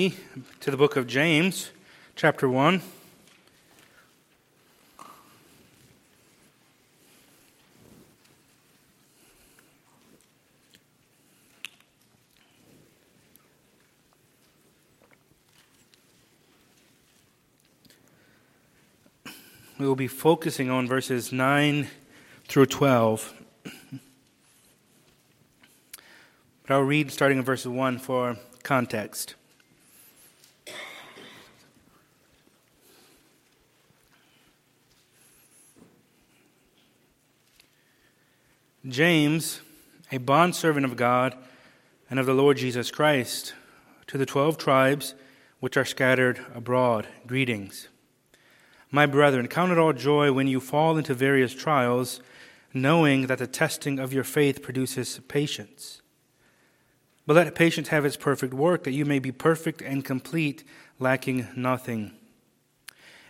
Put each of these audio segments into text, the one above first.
to the book of James, chapter 1. We will be focusing on verses 9 through 12. But I'll read starting in verse 1 for context. James, a bondservant of God and of the Lord Jesus Christ, to the twelve tribes which are scattered abroad, greetings. My brethren, count it all joy when you fall into various trials, knowing that the testing of your faith produces patience. But let patience have its perfect work, that you may be perfect and complete, lacking nothing.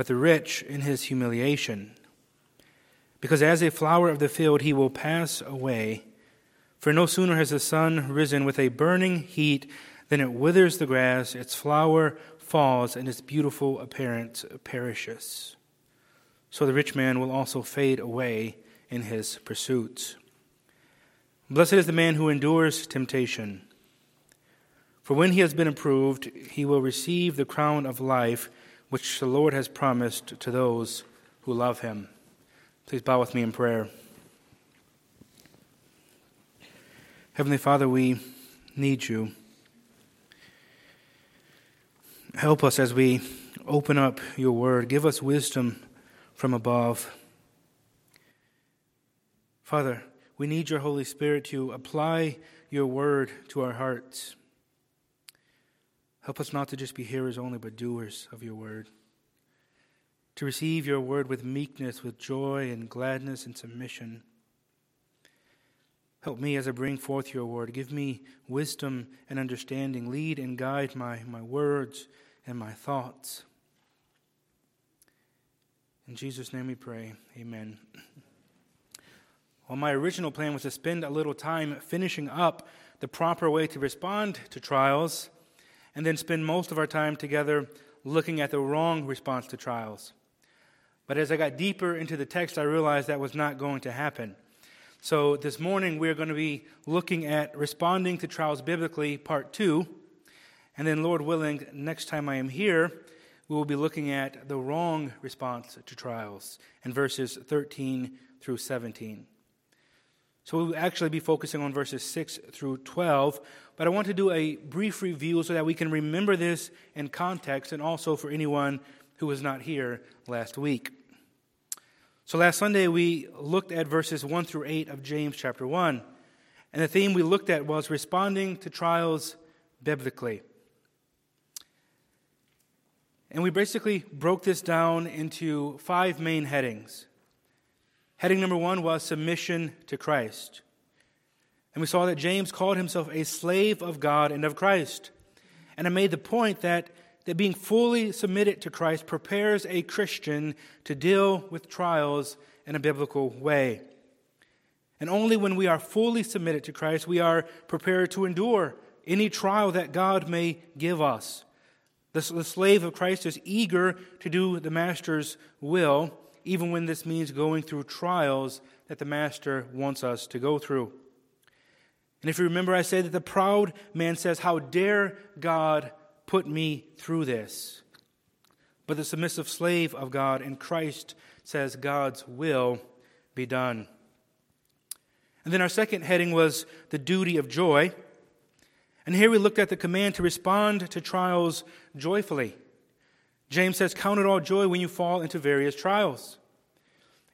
but the rich in his humiliation. Because as a flower of the field he will pass away. For no sooner has the sun risen with a burning heat than it withers the grass, its flower falls, and its beautiful appearance perishes. So the rich man will also fade away in his pursuits. Blessed is the man who endures temptation. For when he has been approved, he will receive the crown of life which the Lord has promised to those who love him. Please bow with me in prayer. Heavenly Father, we need you. Help us as we open up your word. Give us wisdom from above. Father, we need your Holy Spirit to apply your word to our hearts. Help us not to just be hearers only, but doers of your word. To receive your word with meekness, with joy and gladness and submission. Help me as I bring forth your word. Give me wisdom and understanding. Lead and guide my, my words and my thoughts. In Jesus' name we pray. Amen. Well, my original plan was to spend a little time finishing up the proper way to respond to trials and then spend most of our time together looking at the wrong response to trials. But as I got deeper into the text, I realized that was not going to happen. So this morning, we're going to be looking at responding to trials biblically, part two. And then, Lord willing, next time I am here, we will be looking at the wrong response to trials in verses 13 through 17. So we'll actually be focusing on verses 6 through 12, but I want to do a brief review so that we can remember this in context and also for anyone who was not here last week. So last Sunday we looked at verses 1 through 8 of James chapter 1, and the theme we looked at was responding to trials biblically. And we basically broke this down into five main headings. Heading number one was submission to Christ. And we saw that James called himself a slave of God and of Christ. And I made the point that, that being fully submitted to Christ prepares a Christian to deal with trials in a biblical way. And only when we are fully submitted to Christ, we are prepared to endure any trial that God may give us. The, the slave of Christ is eager to do the master's will even when this means going through trials that the Master wants us to go through. And if you remember, I said that the proud man says, How dare God put me through this? But the submissive slave of God in Christ says, God's will be done. And then our second heading was the duty of joy. And here we looked at the command to respond to trials joyfully. James says, Count it all joy when you fall into various trials.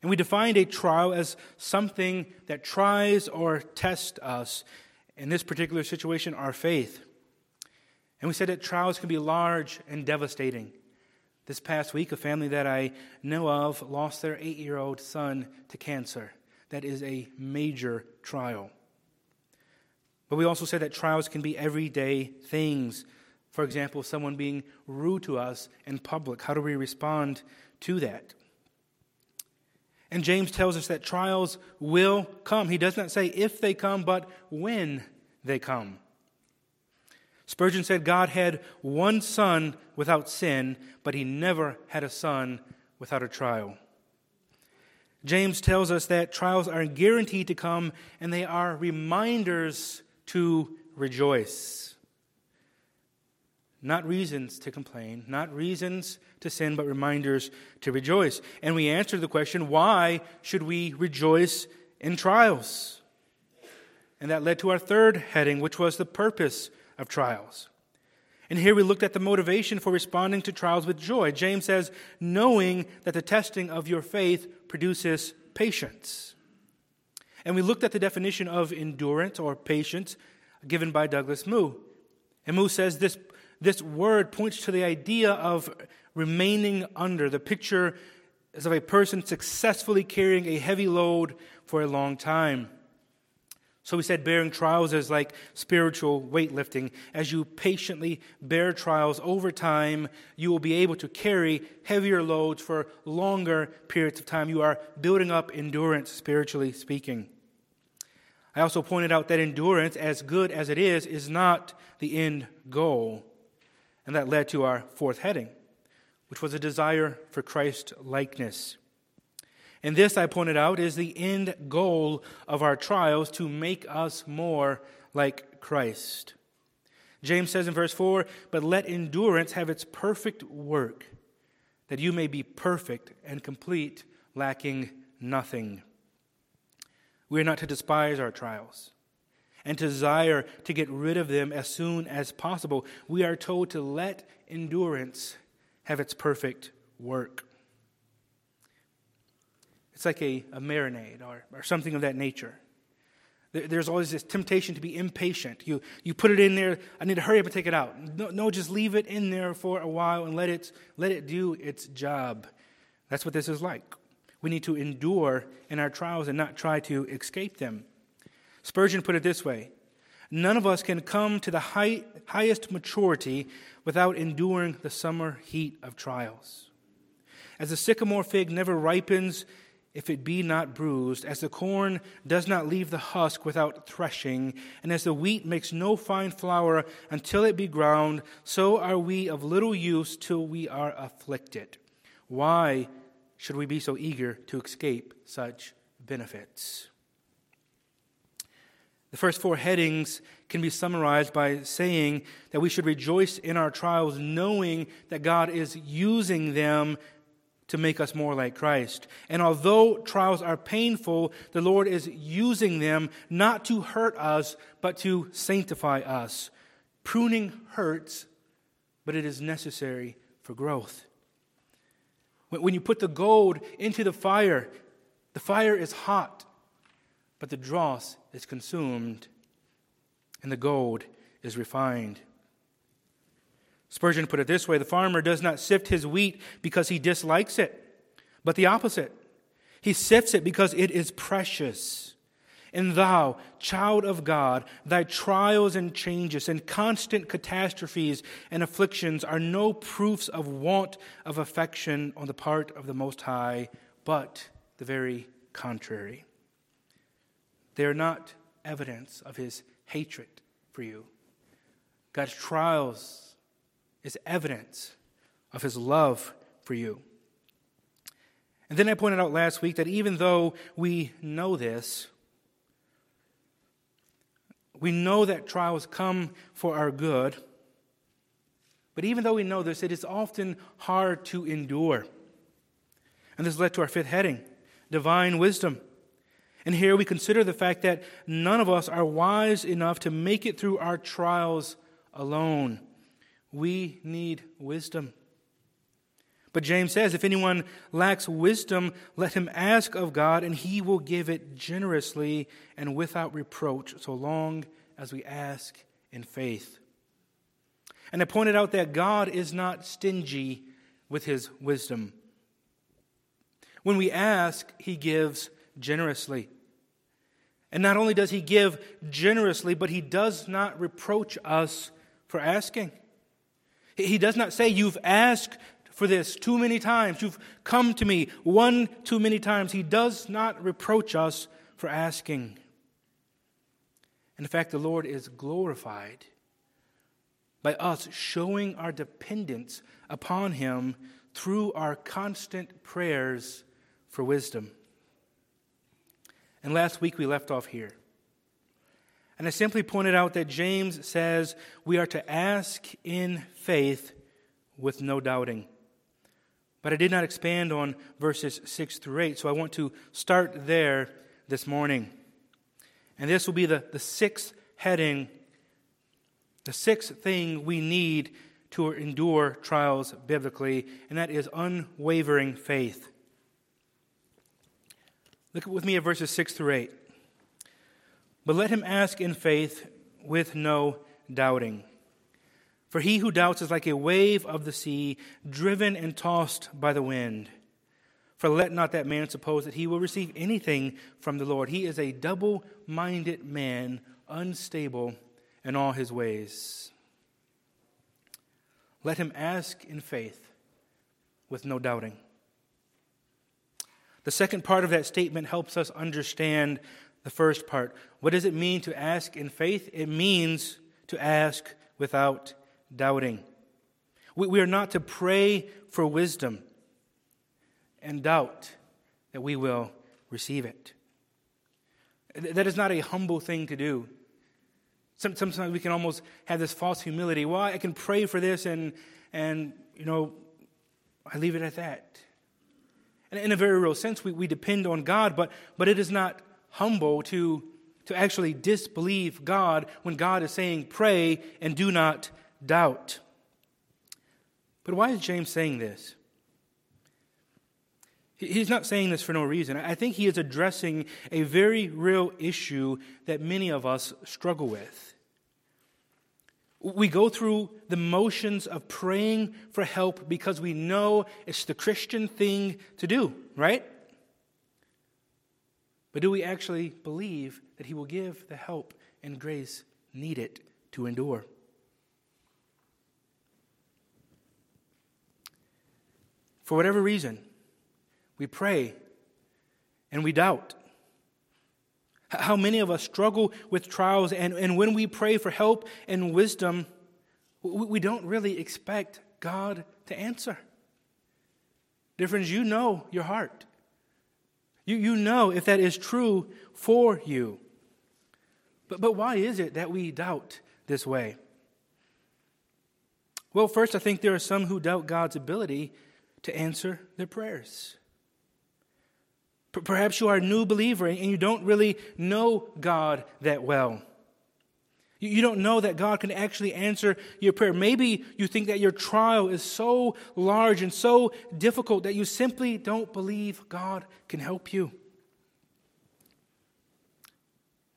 And we defined a trial as something that tries or tests us, in this particular situation, our faith. And we said that trials can be large and devastating. This past week, a family that I know of lost their eight year old son to cancer. That is a major trial. But we also said that trials can be everyday things. For example, someone being rude to us in public. How do we respond to that? And James tells us that trials will come. He does not say if they come, but when they come. Spurgeon said God had one son without sin, but he never had a son without a trial. James tells us that trials are guaranteed to come and they are reminders to rejoice. Not reasons to complain, not reasons to sin, but reminders to rejoice. And we answer the question why should we rejoice in trials? And that led to our third heading, which was the purpose of trials. And here we looked at the motivation for responding to trials with joy. James says, knowing that the testing of your faith produces patience. And we looked at the definition of endurance or patience given by Douglas Moo. And Moo says this, this word points to the idea of remaining under. The picture is of a person successfully carrying a heavy load for a long time. So we said bearing trials is like spiritual weightlifting. As you patiently bear trials over time, you will be able to carry heavier loads for longer periods of time. You are building up endurance, spiritually speaking. I also pointed out that endurance, as good as it is, is not the end goal. And that led to our fourth heading, which was a desire for Christ likeness. And this, I pointed out, is the end goal of our trials to make us more like Christ. James says in verse 4 But let endurance have its perfect work, that you may be perfect and complete, lacking nothing. We are not to despise our trials and desire to get rid of them as soon as possible. We are told to let endurance have its perfect work. It's like a, a marinade or, or something of that nature. There, there's always this temptation to be impatient. You, you put it in there, I need to hurry up and take it out. No, no, just leave it in there for a while and let it, let it do its job. That's what this is like. We need to endure in our trials and not try to escape them. Spurgeon put it this way None of us can come to the high, highest maturity without enduring the summer heat of trials. As the sycamore fig never ripens if it be not bruised, as the corn does not leave the husk without threshing, and as the wheat makes no fine flour until it be ground, so are we of little use till we are afflicted. Why should we be so eager to escape such benefits? The first four headings can be summarized by saying that we should rejoice in our trials, knowing that God is using them to make us more like Christ. And although trials are painful, the Lord is using them not to hurt us, but to sanctify us. Pruning hurts, but it is necessary for growth. When you put the gold into the fire, the fire is hot, but the dross is consumed, and the gold is refined. Spurgeon put it this way the farmer does not sift his wheat because he dislikes it, but the opposite. He sifts it because it is precious. And thou, child of God, thy trials and changes and constant catastrophes and afflictions are no proofs of want of affection on the part of the Most High, but the very contrary. They are not evidence of his hatred for you. God's trials is evidence of his love for you. And then I pointed out last week that even though we know this, we know that trials come for our good. But even though we know this, it is often hard to endure. And this led to our fifth heading divine wisdom. And here we consider the fact that none of us are wise enough to make it through our trials alone. We need wisdom. But James says, if anyone lacks wisdom, let him ask of God, and he will give it generously and without reproach, so long as we ask in faith. And I pointed out that God is not stingy with his wisdom. When we ask, he gives generously. And not only does he give generously, but he does not reproach us for asking. He does not say, You've asked for this too many times. You've come to me one too many times. He does not reproach us for asking. In fact, the Lord is glorified by us showing our dependence upon Him through our constant prayers for wisdom. And last week we left off here. And I simply pointed out that James says we are to ask in faith with no doubting. But I did not expand on verses 6 through 8, so I want to start there this morning. And this will be the, the sixth heading, the sixth thing we need to endure trials biblically, and that is unwavering faith. Look with me at verses 6 through 8. But let him ask in faith with no doubting. For he who doubts is like a wave of the sea, driven and tossed by the wind. For let not that man suppose that he will receive anything from the Lord. He is a double minded man, unstable in all his ways. Let him ask in faith with no doubting. The second part of that statement helps us understand the first part. What does it mean to ask in faith? It means to ask without doubting. We, are not to pray for wisdom and doubt that we will receive it. That is not a humble thing to do. Sometimes we can almost have this false humility. Well, I can pray for this and, and you know, I leave it at that. In a very real sense, we, we depend on God, but, but it is not humble to, to actually disbelieve God when God is saying, pray and do not doubt. But why is James saying this? He's not saying this for no reason. I think he is addressing a very real issue that many of us struggle with. We go through the motions of praying for help because we know it's the Christian thing to do, right? But do we actually believe that he will give the help and grace needed to endure? For whatever reason, we pray and we doubt. How many of us struggle with trials, and, and when we pray for help and wisdom, we don't really expect God to answer. Dear friends, you know your heart. You, you know if that is true for you. But, but why is it that we doubt this way? Well, first, I think there are some who doubt God's ability to answer their prayers. Perhaps you are a new believer and you don't really know God that well. You don't know that God can actually answer your prayer. Maybe you think that your trial is so large and so difficult that you simply don't believe God can help you.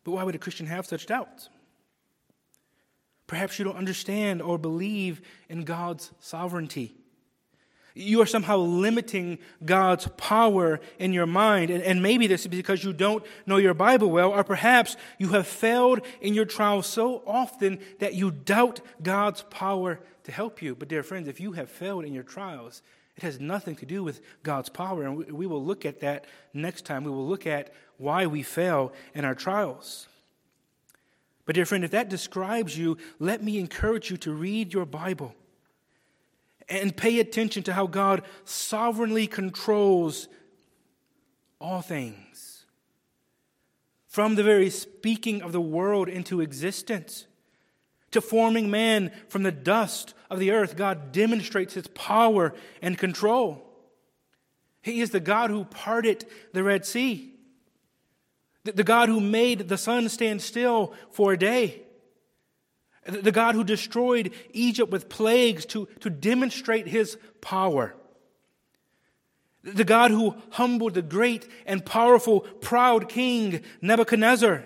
But why would a Christian have such doubts? Perhaps you don't understand or believe in God's sovereignty. You are somehow limiting God's power in your mind. And, and, maybe this is because you don't know your Bible well, or perhaps you have failed in your trials so often that you doubt God's power to help you. But, dear friends, if you have failed in your trials, it has nothing to do with God's power. And we, we will look at that next time. We will look at why we fail in our trials. But, dear friend, if that describes you, let me encourage you to read your Bible and pay attention to how God sovereignly controls all things. From the very speaking of the world into existence to forming man from the dust of the earth, God demonstrates his power and control. He is the God who parted the Red Sea, the God who made the sun stand still for a day the God who destroyed Egypt with plagues to, to demonstrate his power. The God who humbled the great and powerful, proud king Nebuchadnezzar.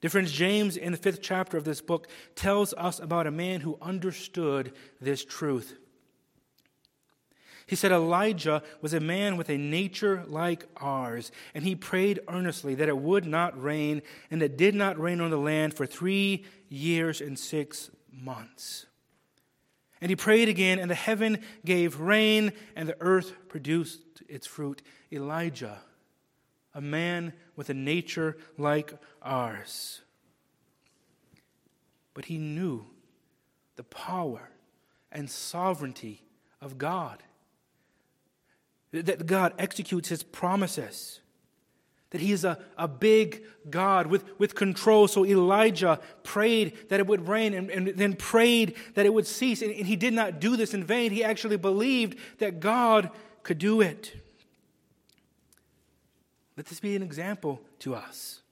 Dear friends, James, in the fifth chapter of this book, tells us about a man who understood this truth. He said Elijah was a man with a nature like ours, and he prayed earnestly that it would not rain, and it did not rain on the land for three years and six months. And he prayed again, and the heaven gave rain, and the earth produced its fruit. Elijah, a man with a nature like ours. But he knew the power and sovereignty of God that God executes his promises, that he is a, a big God with, with control. So Elijah prayed that it would rain and, and then prayed that it would cease. And, and he did not do this in vain. He actually believed that God could do it. Let this be an example to us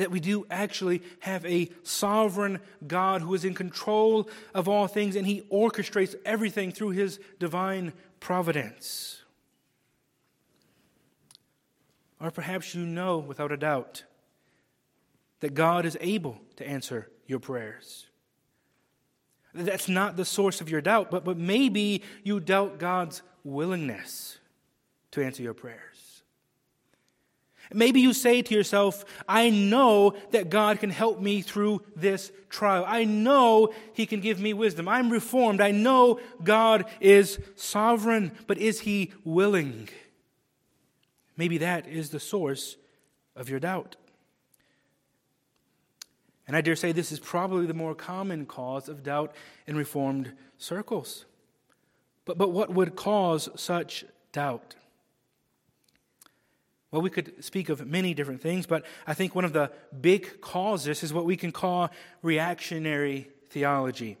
that we do actually have a sovereign God who is in control of all things and he orchestrates everything through his divine providence. Or perhaps you know without a doubt that God is able to answer your prayers. That's not the source of your doubt, but, but maybe you doubt God's willingness to answer your prayers. Maybe you say to yourself, I know that God can help me through this trial. I know He can give me wisdom. I'm reformed. I know God is sovereign, but is He willing? Maybe that is the source of your doubt. And I dare say this is probably the more common cause of doubt in Reformed circles. But, but what would cause such doubt? Well, we could speak of many different things, but I think one of the big causes is what we can call reactionary theology.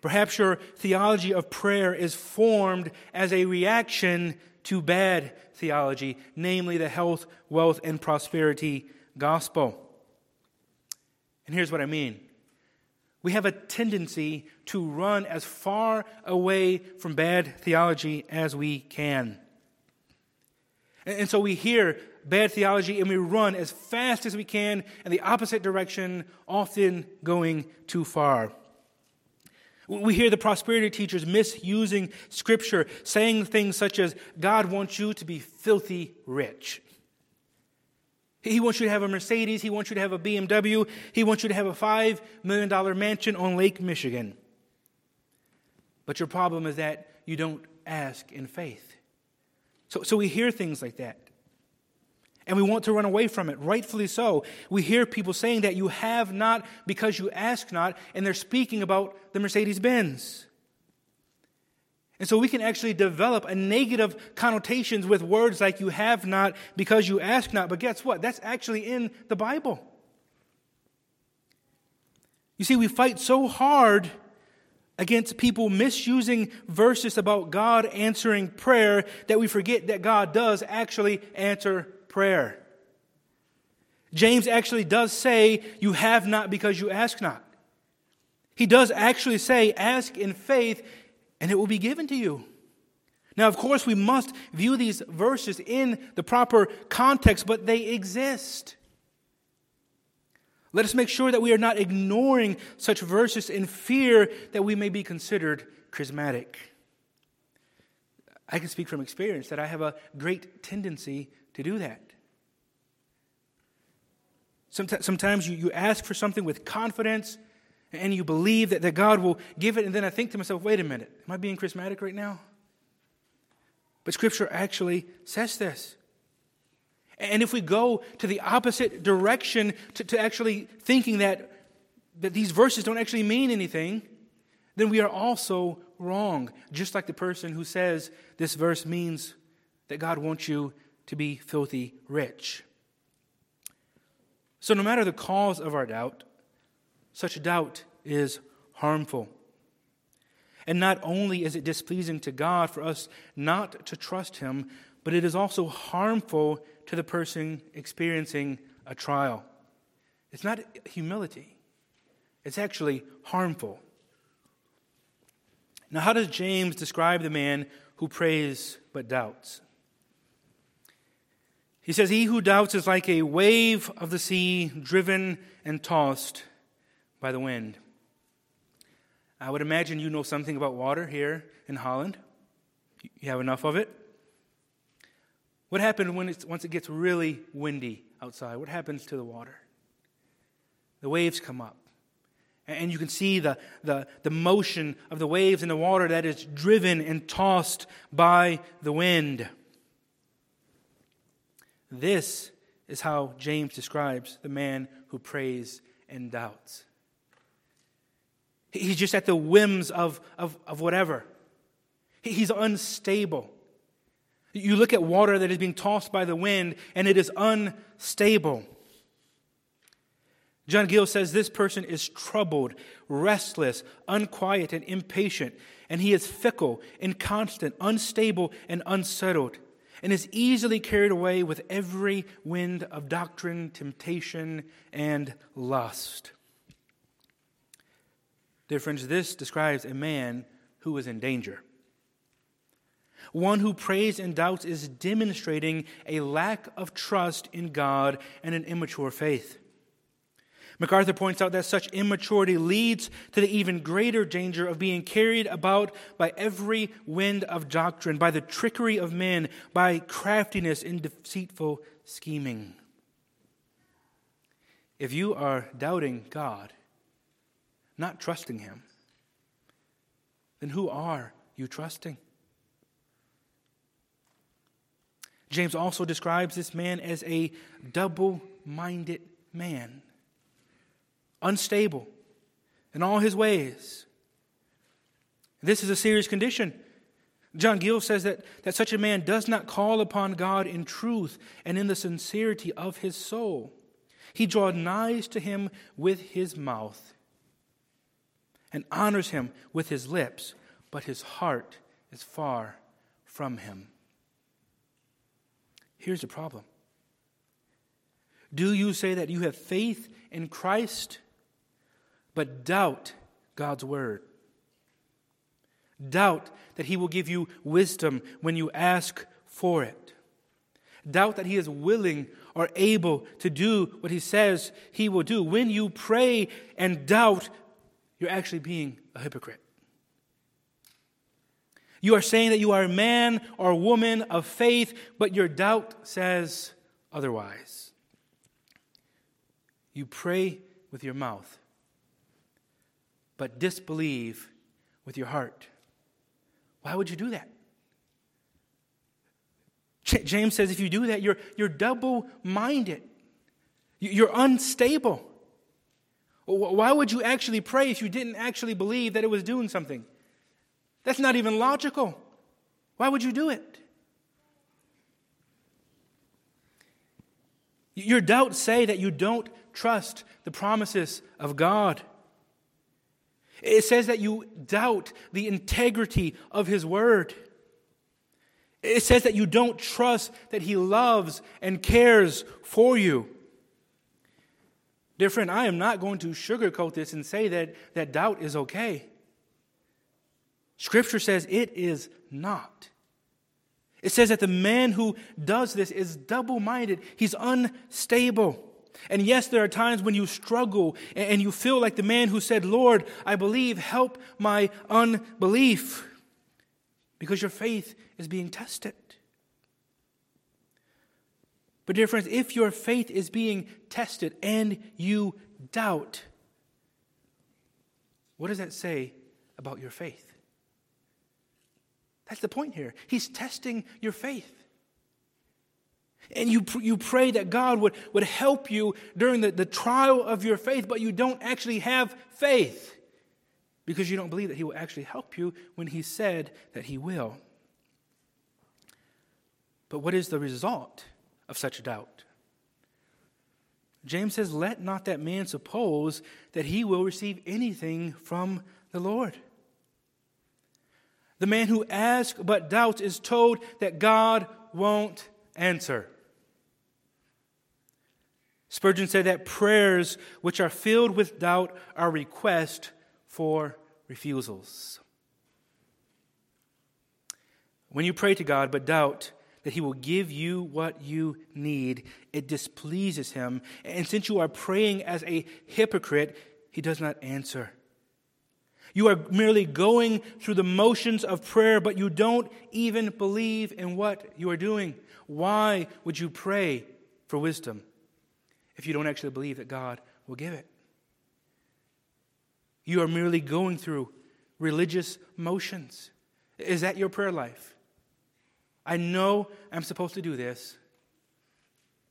Perhaps your theology of prayer is formed as a reaction to bad theology, namely the health, wealth, and prosperity gospel. And here's what I mean we have a tendency to run as far away from bad theology as we can. And so we hear bad theology and we run as fast as we can in the opposite direction, often going too far. We hear the prosperity teachers misusing scripture, saying things such as, God wants you to be filthy rich. He wants you to have a Mercedes. He wants you to have a BMW. He wants you to have a $5 million mansion on Lake Michigan. But your problem is that you don't ask in faith. So, so we hear things like that. And we want to run away from it, rightfully so. We hear people saying that you have not because you ask not, and they're speaking about the Mercedes Benz. And so we can actually develop a negative connotations with words like you have not because you ask not. But guess what? That's actually in the Bible. You see, we fight so hard against people misusing verses about God answering prayer that we forget that God does actually answer prayer. James actually does say, You have not because you ask not. He does actually say, Ask in faith, and it will be given to you. Now, of course, we must view these verses in the proper context, but they exist. Let us make sure that we are not ignoring such verses in fear that we may be considered charismatic. I can speak from experience that I have a great tendency to do that. Sometimes you, ask for something with confidence and you believe that God will give it, and then I think to myself, wait a minute, am I being charismatic right now? But Scripture actually says this. And if we go to the opposite direction to, to actually thinking that, that these verses don't actually mean anything, then we are also wrong. Just like the person who says this verse means that God wants you to be filthy rich. So, no matter the cause of our doubt, such doubt is harmful. And not only is it displeasing to God for us not to trust Him, but it is also harmful to the person experiencing a trial. It's not humility, it's actually harmful. Now, how does James describe the man who prays but doubts? He says, He who doubts is like a wave of the sea driven and tossed by the wind. I would imagine you know something about water here in Holland. You have enough of it? What happens when it's, once it gets really windy outside? What happens to the water? The waves come up. And you can see the, the, the motion of the waves in the water that is driven and tossed by the wind. This is how James describes the man who prays and doubts. He's just at the whims of, of, of whatever. He's unstable. You look at water that is being tossed by the wind, and it is unstable. John Gill says this person is troubled, restless, unquiet, and impatient, and he is fickle, inconstant, unstable, and unsettled, and is easily carried away with every wind of doctrine, temptation, and lust. Dear friends, this describes a man who is in danger. One who prays and doubts is demonstrating a lack of trust in God and an immature faith. MacArthur points out that such immaturity leads to the even greater danger of being carried about by every wind of doctrine, by the trickery of men, by craftiness in deceitful scheming. If you are doubting God, not trusting Him, then who are you trusting? James also describes this man as a double minded man unstable in all his ways. This is a serious condition. John Gill says that, that such a man does not call upon God in truth and in the sincerity of his soul. He draws nigh to him with his mouth and honors him with his lips, but his heart is far from him. Here's the problem Do you say that you have faith in Christ? but doubt God's word. Doubt that He will give you wisdom when you ask for it. Doubt that He is willing or able to do what He says He will do. When you pray and doubt, you're actually being a hypocrite. You are saying that you are a man or woman of faith, but your doubt says otherwise. You pray with your mouth, but disbelieve with your heart. Why would you do that? James says if you do that, you're, you're double minded, you're unstable. Why would you actually pray if you didn't actually believe that it was doing something? That's not even logical. Why would you do it? Your doubts say that you don't trust the promises of God. It says that you doubt the integrity of His Word. It says that you don't trust that He loves and cares for you. Dear friend, I am not going to sugarcoat this and say that, that doubt is okay. Scripture says it is not. It says that the man who does this is double minded, he's unstable. And yes, there are times when you struggle and you feel like the man who said, Lord, I believe, help my unbelief, because your faith is being tested. But, dear friends, if your faith is being tested and you doubt, what does that say about your faith? That's the point here. He's testing your faith. And you, you pray that God would, would help you during the, the trial of your faith, but you don't actually have faith because you don't believe that He will actually help you when He said that He will. But what is the result of such doubt? James says, Let not that man suppose that he will receive anything from the Lord. The man who asks but doubts is told that God won't answer. Spurgeon said that prayers which are filled with doubt are requests for refusals. When you pray to God but doubt that he will give you what you need. It displeases him. And since you are praying as a hypocrite, he does not answer. You are merely going through the motions of prayer, but you don't even believe in what you are doing. Why would you pray for wisdom if you don't actually believe that God will give it? You are merely going through religious motions. Is that your prayer life? I know I'm supposed to do this.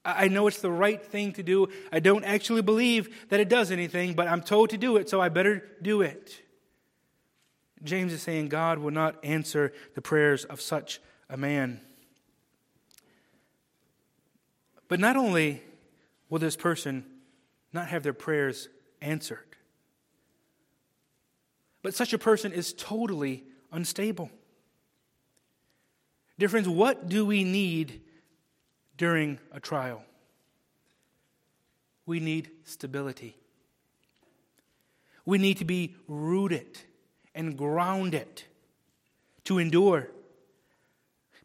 I know it's the right thing to do. I don't actually believe that it does anything, but I'm told to do it, so I better do it. James is saying God will not answer the prayers of such a man. But not only will this person not have their prayers answered, but such a person is totally unstable. Dear friends, what do we need during a trial? We need stability. We need to be rooted and grounded to endure.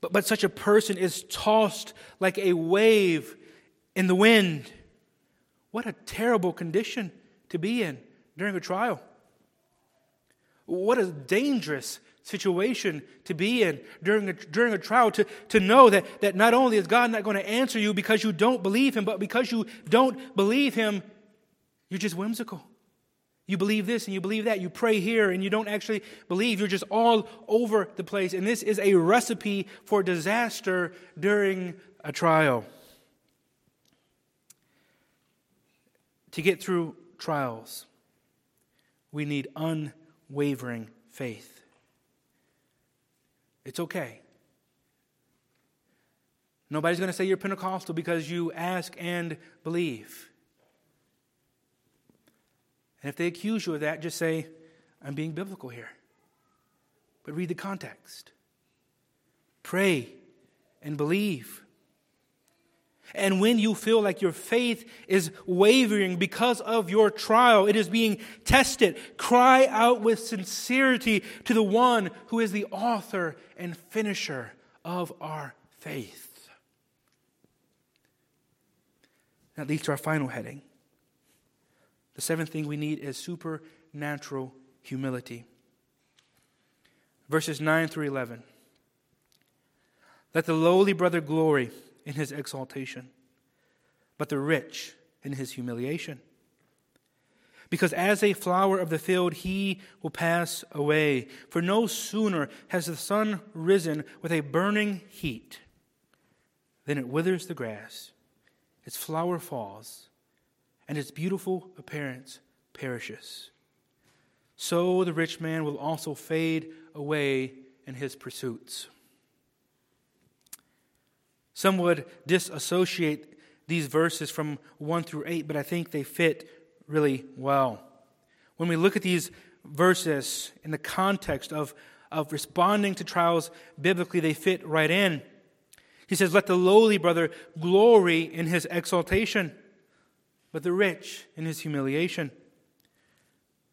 But, but such a person is tossed like a wave in the wind. What a terrible condition to be in during a trial. What a dangerous situation to be in during a, during a trial to, to know that, that not only is God not going to answer you because you don't believe Him, but because you don't believe Him, you're just whimsical. You believe this and you believe that. You pray here and you don't actually believe. You're just all over the place. And this is a recipe for disaster during a trial. To get through trials, we need unwavering faith. It's okay. Nobody's going to say you're Pentecostal because you ask and believe. And if they accuse you of that, just say, I'm being biblical here. But read the context. Pray and believe. And when you feel like your faith is wavering because of your trial, it is being tested, cry out with sincerity to the one who is the author and finisher of our faith. That leads to our final heading. The seventh thing we need is supernatural humility. Verses 9 through 11. Let the lowly brother glory in his exaltation, but the rich in his humiliation. Because as a flower of the field, he will pass away. For no sooner has the sun risen with a burning heat than it withers the grass, its flower falls, and its beautiful appearance perishes. So the rich man will also fade away in his pursuits. Some would disassociate these verses from 1 through 8, but I think they fit really well. When we look at these verses in the context of, of responding to trials biblically, they fit right in. He says, Let the lowly brother glory in his exaltation, but the rich in his humiliation.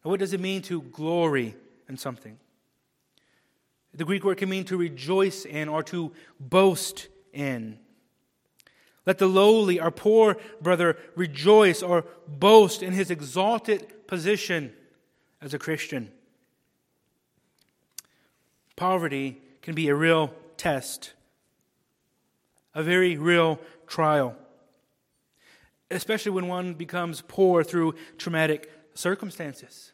What does it mean to glory in something? The Greek word can mean to rejoice in or to boast in. Let the lowly, our poor brother, rejoice or boast in his exalted position as a Christian. Poverty can be a real test, a very real trial, especially when one becomes poor through traumatic circumstances.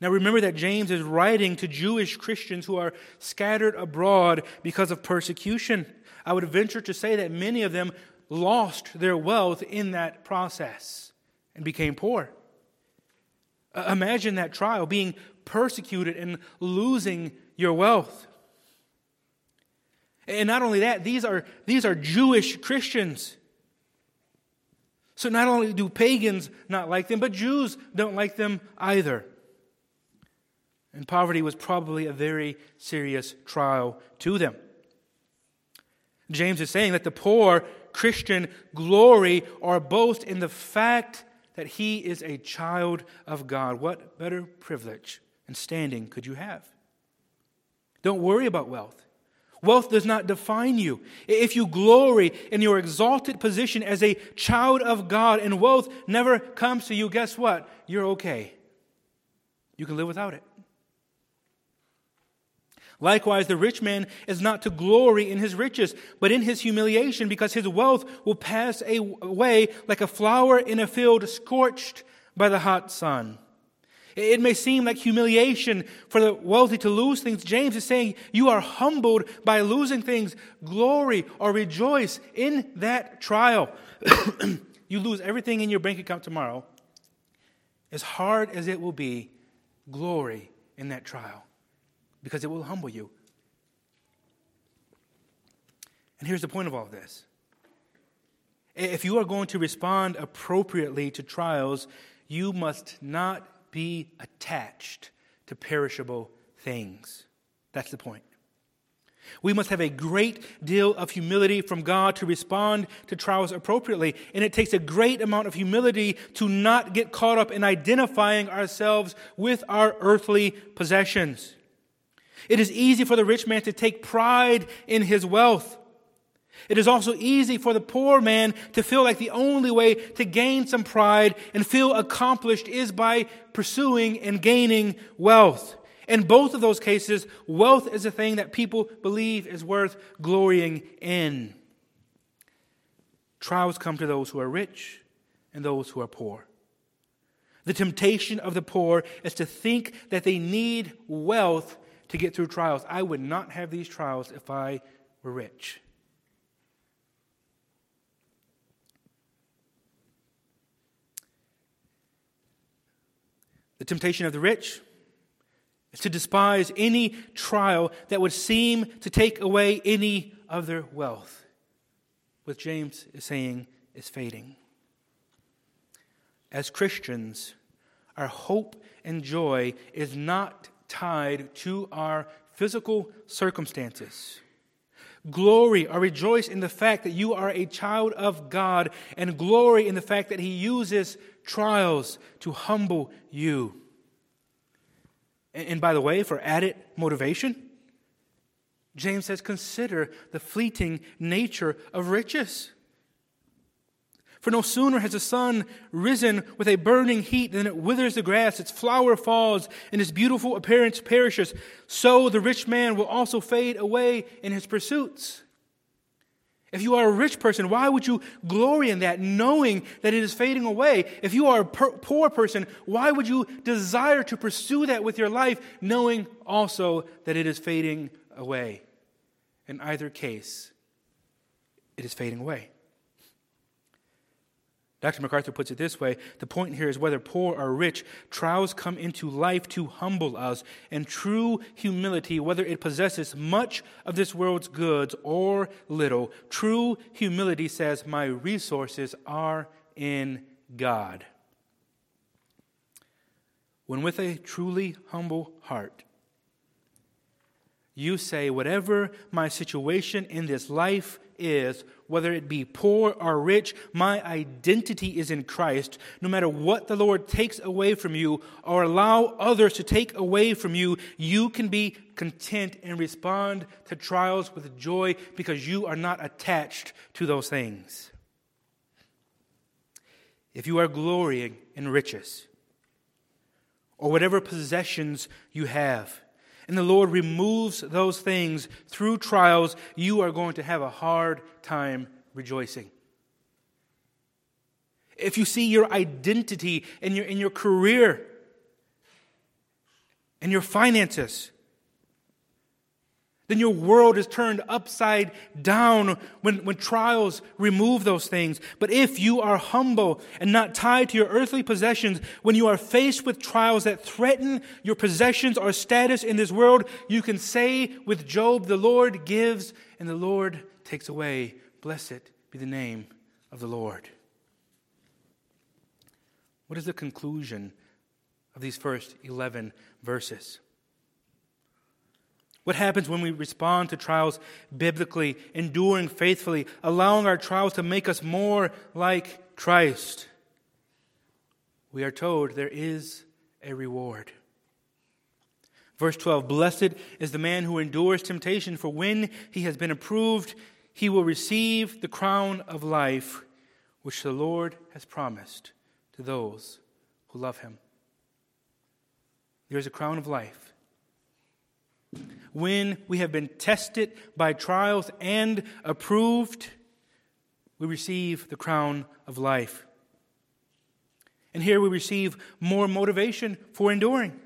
Now remember that James is writing to Jewish Christians who are scattered abroad because of persecution. I would venture to say that many of them lost their wealth in that process and became poor. Uh, imagine that trial, being persecuted and losing your wealth. And not only that, these are, these are Jewish Christians. So not only do pagans not like them, but Jews don't like them either. And poverty was probably a very serious trial to them. James is saying that the poor Christian glory or boast in the fact that he is a child of God. What better privilege and standing could you have? Don't worry about wealth. Wealth does not define you. If you glory in your exalted position as a child of God and wealth never comes to you, guess what? You're okay. You can live without it. Likewise, the rich man is not to glory in his riches, but in his humiliation, because his wealth will pass away like a flower in a field scorched by the hot sun. It may seem like humiliation for the wealthy to lose things. James is saying you are humbled by losing things. Glory or rejoice in that trial. you lose everything in your bank account tomorrow. As hard as it will be, glory in that trial because it will humble you. And here's the point of all of this. If you are going to respond appropriately to trials, you must not be attached to perishable things. That's the point. We must have a great deal of humility from God to respond to trials appropriately. And it takes a great amount of humility to not get caught up in identifying ourselves with our earthly possessions. It is easy for the rich man to take pride in his wealth. It is also easy for the poor man to feel like the only way to gain some pride and feel accomplished is by pursuing and gaining wealth. In both of those cases, wealth is a thing that people believe is worth glorying in. Trials come to those who are rich and those who are poor. The temptation of the poor is to think that they need wealth to get through trials. I would not have these trials if I were rich. The temptation of the rich is to despise any trial that would seem to take away any of their wealth. What James is saying is fading. As Christians, our hope and joy is not tied to our physical circumstances. Glory or rejoice in the fact that you are a child of God, and glory in the fact that He uses trials to humble you. And by the way, for added motivation, James says, consider the fleeting nature of riches. For no sooner has the sun risen with a burning heat than it withers the grass, its flower falls, and its beautiful appearance perishes. So the rich man will also fade away in his pursuits. If you are a rich person, why would you glory in that, knowing that it is fading away? If you are a per- poor person, why would you desire to pursue that with your life, knowing also that it is fading away? In either case, it is fading away. Dr. MacArthur puts it this way the point here is whether poor or rich, trials come into life to humble us, and true humility, whether it possesses much of this world's goods or little, true humility says, My resources are in God. When with a truly humble heart, you say, Whatever my situation in this life is, whether it be poor or rich, my identity is in Christ. No matter what the Lord takes away from you or allow others to take away from you, you can be content and respond to trials with joy because you are not attached to those things. If you are glorying in riches or whatever possessions you have, and the Lord removes those things through trials, you are going to have a hard time rejoicing. If you see your identity in your, in your career, in your finances, then your world is turned upside down when, when trials remove those things. But if you are humble and not tied to your earthly possessions, when you are faced with trials that threaten your possessions or status in this world, you can say with Job, The Lord gives and the Lord takes away. Blessed be the name of the Lord. What is the conclusion of these first 11 verses? What happens when we respond to trials biblically, enduring faithfully, allowing our trials to make us more like Christ? We are told there is a reward. Verse 12 Blessed is the man who endures temptation, for when he has been approved, he will receive the crown of life which the Lord has promised to those who love him. There is a crown of life. When we have been tested by trials and approved, we receive the crown of life. And here we receive more motivation for enduring.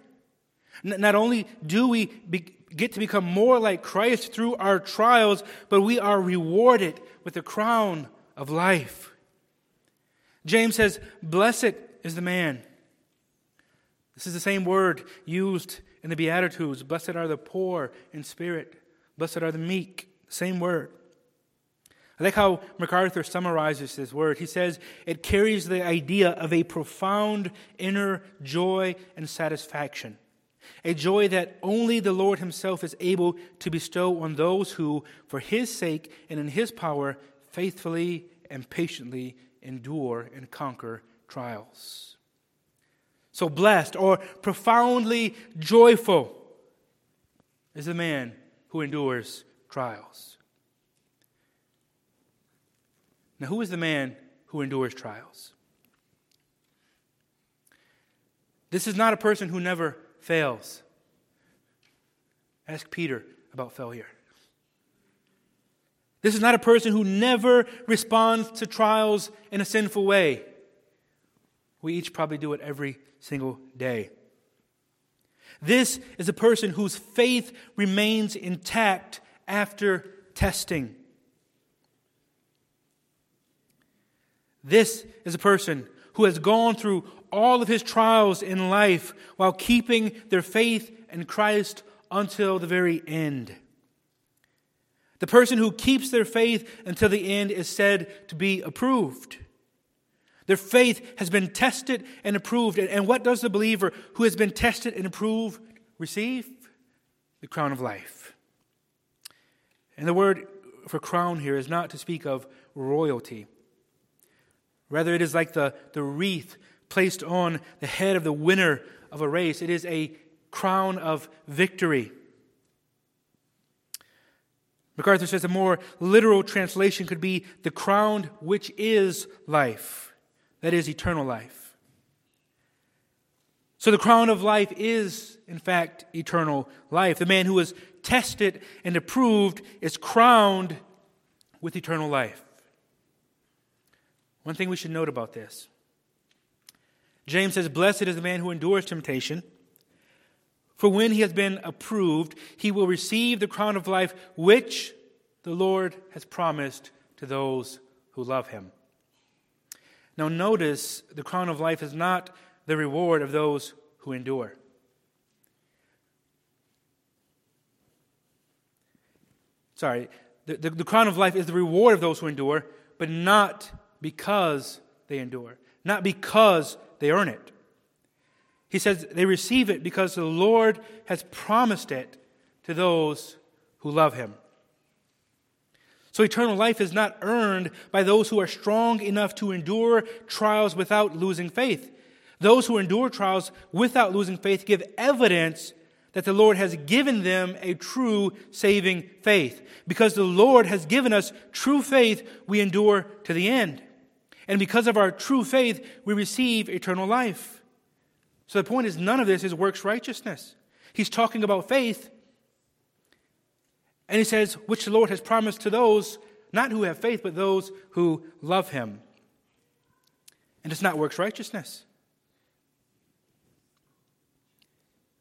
Not only do we be, get to become more like Christ through our trials, but we are rewarded with the crown of life. James says, Blessed is the man. This is the same word used in the Beatitudes. Blessed are the poor in spirit, blessed are the meek. Same word. I like how MacArthur summarizes this word. He says it carries the idea of a profound inner joy and satisfaction a joy that only the Lord Himself is able to bestow on those who, for His sake and in His power, faithfully and patiently endure and conquer trials. So, blessed or profoundly joyful is the man who endures trials. Now, who is the man who endures trials? This is not a person who never fails. Ask Peter about failure. This is not a person who never responds to trials in a sinful way. We each probably do it every single day. This is a person whose faith remains intact after testing. This is a person who has gone through all of his trials in life while keeping their faith in Christ until the very end. The person who keeps their faith until the end is said to be approved. Their faith has been tested and approved. And what does the believer who has been tested and approved receive? The crown of life. And the word for crown here is not to speak of royalty. Rather, it is like the, the wreath placed on the head of the winner of a race. It is a crown of victory. MacArthur says a more literal translation could be the crown which is life, that is, eternal life. So the crown of life is, in fact, eternal life. The man who is tested and approved is crowned with eternal life. One thing we should note about this James says, Blessed is the man who endures temptation. For when he has been approved, he will receive the crown of life which the Lord has promised to those who love him. Now, notice the crown of life is not the reward of those who endure. Sorry, the, the, the, crown of life is the reward of those who endure, but not because they endure, not because they earn it. He says they receive it because the Lord has promised it to those who love him. So eternal life is not earned by those who are strong enough to endure trials without losing faith. Those who endure trials without losing faith give evidence that the Lord has given them a true saving faith. Because the Lord has given us true faith, we endure to the end. And because of our true faith, we receive eternal life. So the point is, none of this is works righteousness. He's talking about faith. And he says, which the Lord has promised to those, not who have faith, but those who love him. And it's not works righteousness.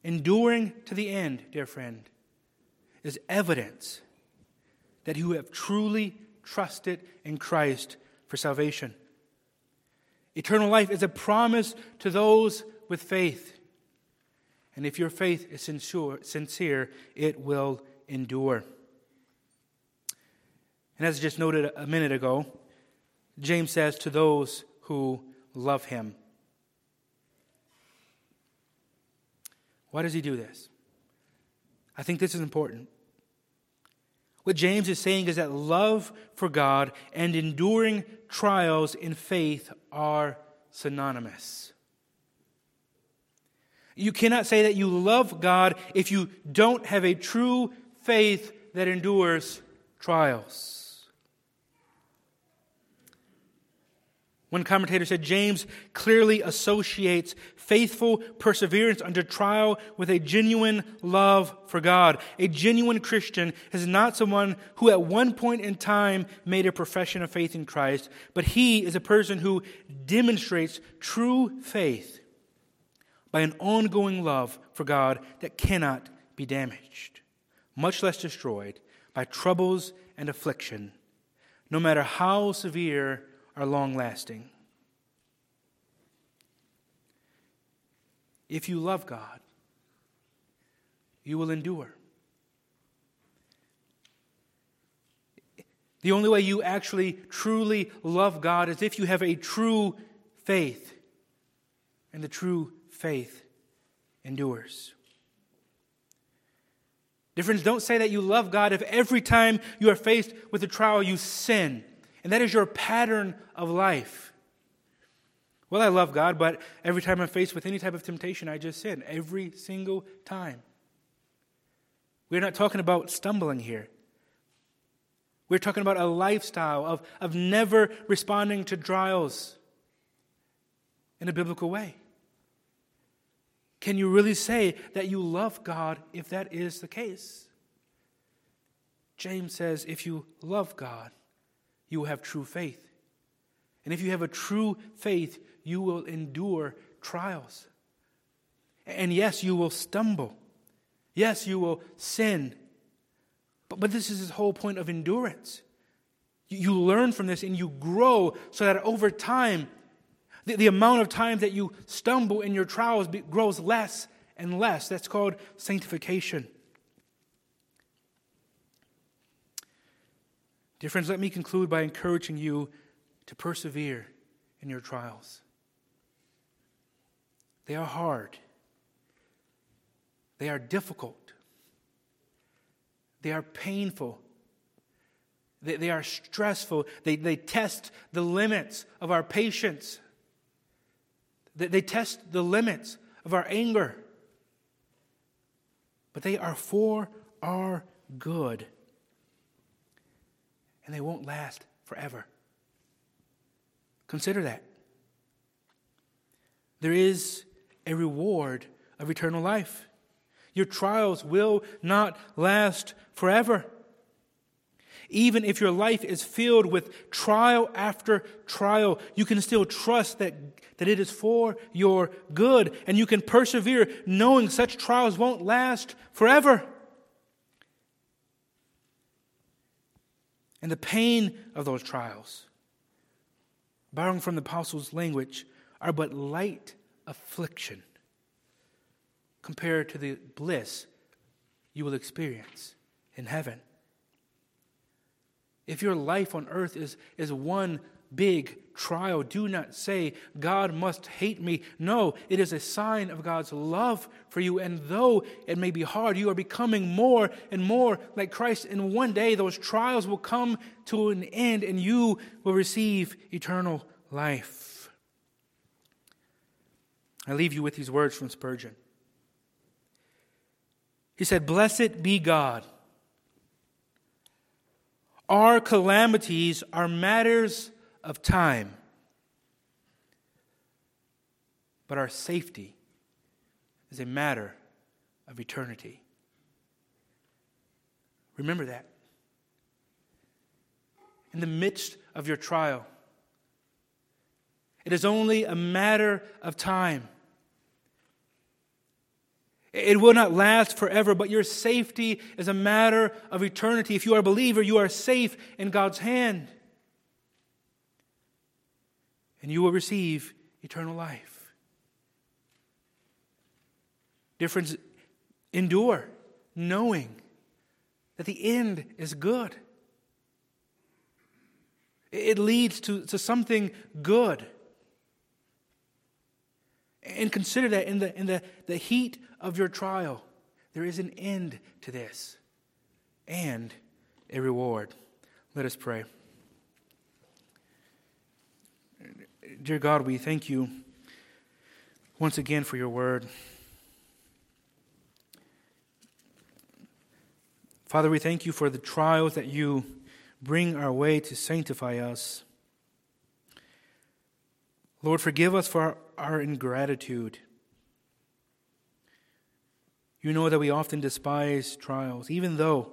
Enduring to the end, dear friend, is evidence that you have truly trusted in Christ for salvation. Eternal life is a promise to those with faith. And if your faith is sincere, it will endure. And as I just noted a minute ago, James says to those who love him. Why does he do this? I think this is important. What James is saying is that love for God and enduring trials in faith are synonymous. You cannot say that you love God if you don't have a true faith that endures trials. One commentator said James clearly associates faithful perseverance under trial with a genuine love for God. A genuine Christian is not someone who at one point in time made a profession of faith in Christ, but he is a person who demonstrates true faith by an ongoing love for God that cannot be damaged, much less destroyed by troubles and affliction, no matter how severe are long lasting. If you love God, you will endure. The only way you actually truly love God is if you have a true faith. And the true faith endures. Difference, don't say that you love God if every time you are faced with a trial you sin. And that is your pattern of life. Well, I love God, but every time I'm faced with any type of temptation, I just sin. Every single time. We're not talking about stumbling here. We're talking about a lifestyle of, of never responding to trials in a biblical way. Can you really say that you love God if that is the case? James says if you love God, you will have true faith. And if you have a true faith, you will endure trials. And yes, you will stumble. Yes, you will sin. But, but this is his whole point of endurance. You, you learn from this and you grow so that over time, the, the amount of times that you stumble in your trials be, grows less and less. That's called sanctification. Dear friends, let me conclude by encouraging you to persevere in your trials. They are hard, they are difficult, they are painful, they, they are stressful, they, they test the limits of our patience, they, they test the limits of our anger. But they are for our good. And they won't last forever. Consider that. There is a reward of eternal life. Your trials will not last forever. Even if your life is filled with trial after trial, you can still trust that, that it is for your good, and you can persevere knowing such trials won't last forever. And the pain of those trials, borrowing from the apostles' language, are but light affliction compared to the bliss you will experience in heaven. If your life on earth is, is one big trial, do not say, God must hate me. No, it is a sign of God's love for you. And though it may be hard, you are becoming more and more like Christ. And one day those trials will come to an end and you will receive eternal life. I leave you with these words from Spurgeon. He said, Blessed be God. Our calamities are matters of time, but our safety is a matter of eternity. Remember that. In the midst of your trial, it is only a matter of time. It will not last forever, but your safety is a matter of eternity. If you are a believer, you are safe in God's hand. And you will receive eternal life. Difference endure, knowing that the end is good. It leads to, to something good. And consider that in the, in the, the heat of your trial, there is an end to this and a reward. Let us pray. Dear God, we thank you once again for your word. Father, we thank you for the trials that you bring our way to sanctify us. Lord, forgive us for our ingratitude. You know that we often despise trials, even though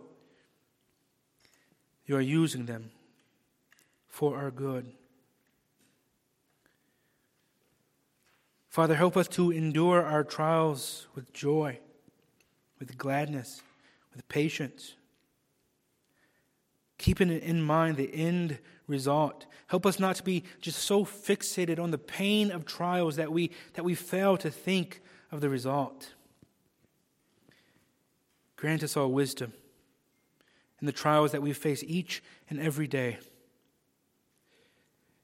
you are using them for our good. Father, help us to endure our trials with joy, with gladness, with patience, keeping in mind the end result. Help us not to be just so fixated on the pain of trials that we, that we fail to think of the result. Grant us all wisdom in the trials that we face each and every day.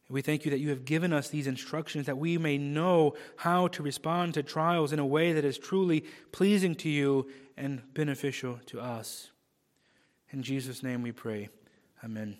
We thank you that you have given us these instructions that we may know how to respond to trials in a way that is truly pleasing to you and beneficial to us. In Jesus' name we pray. Amen.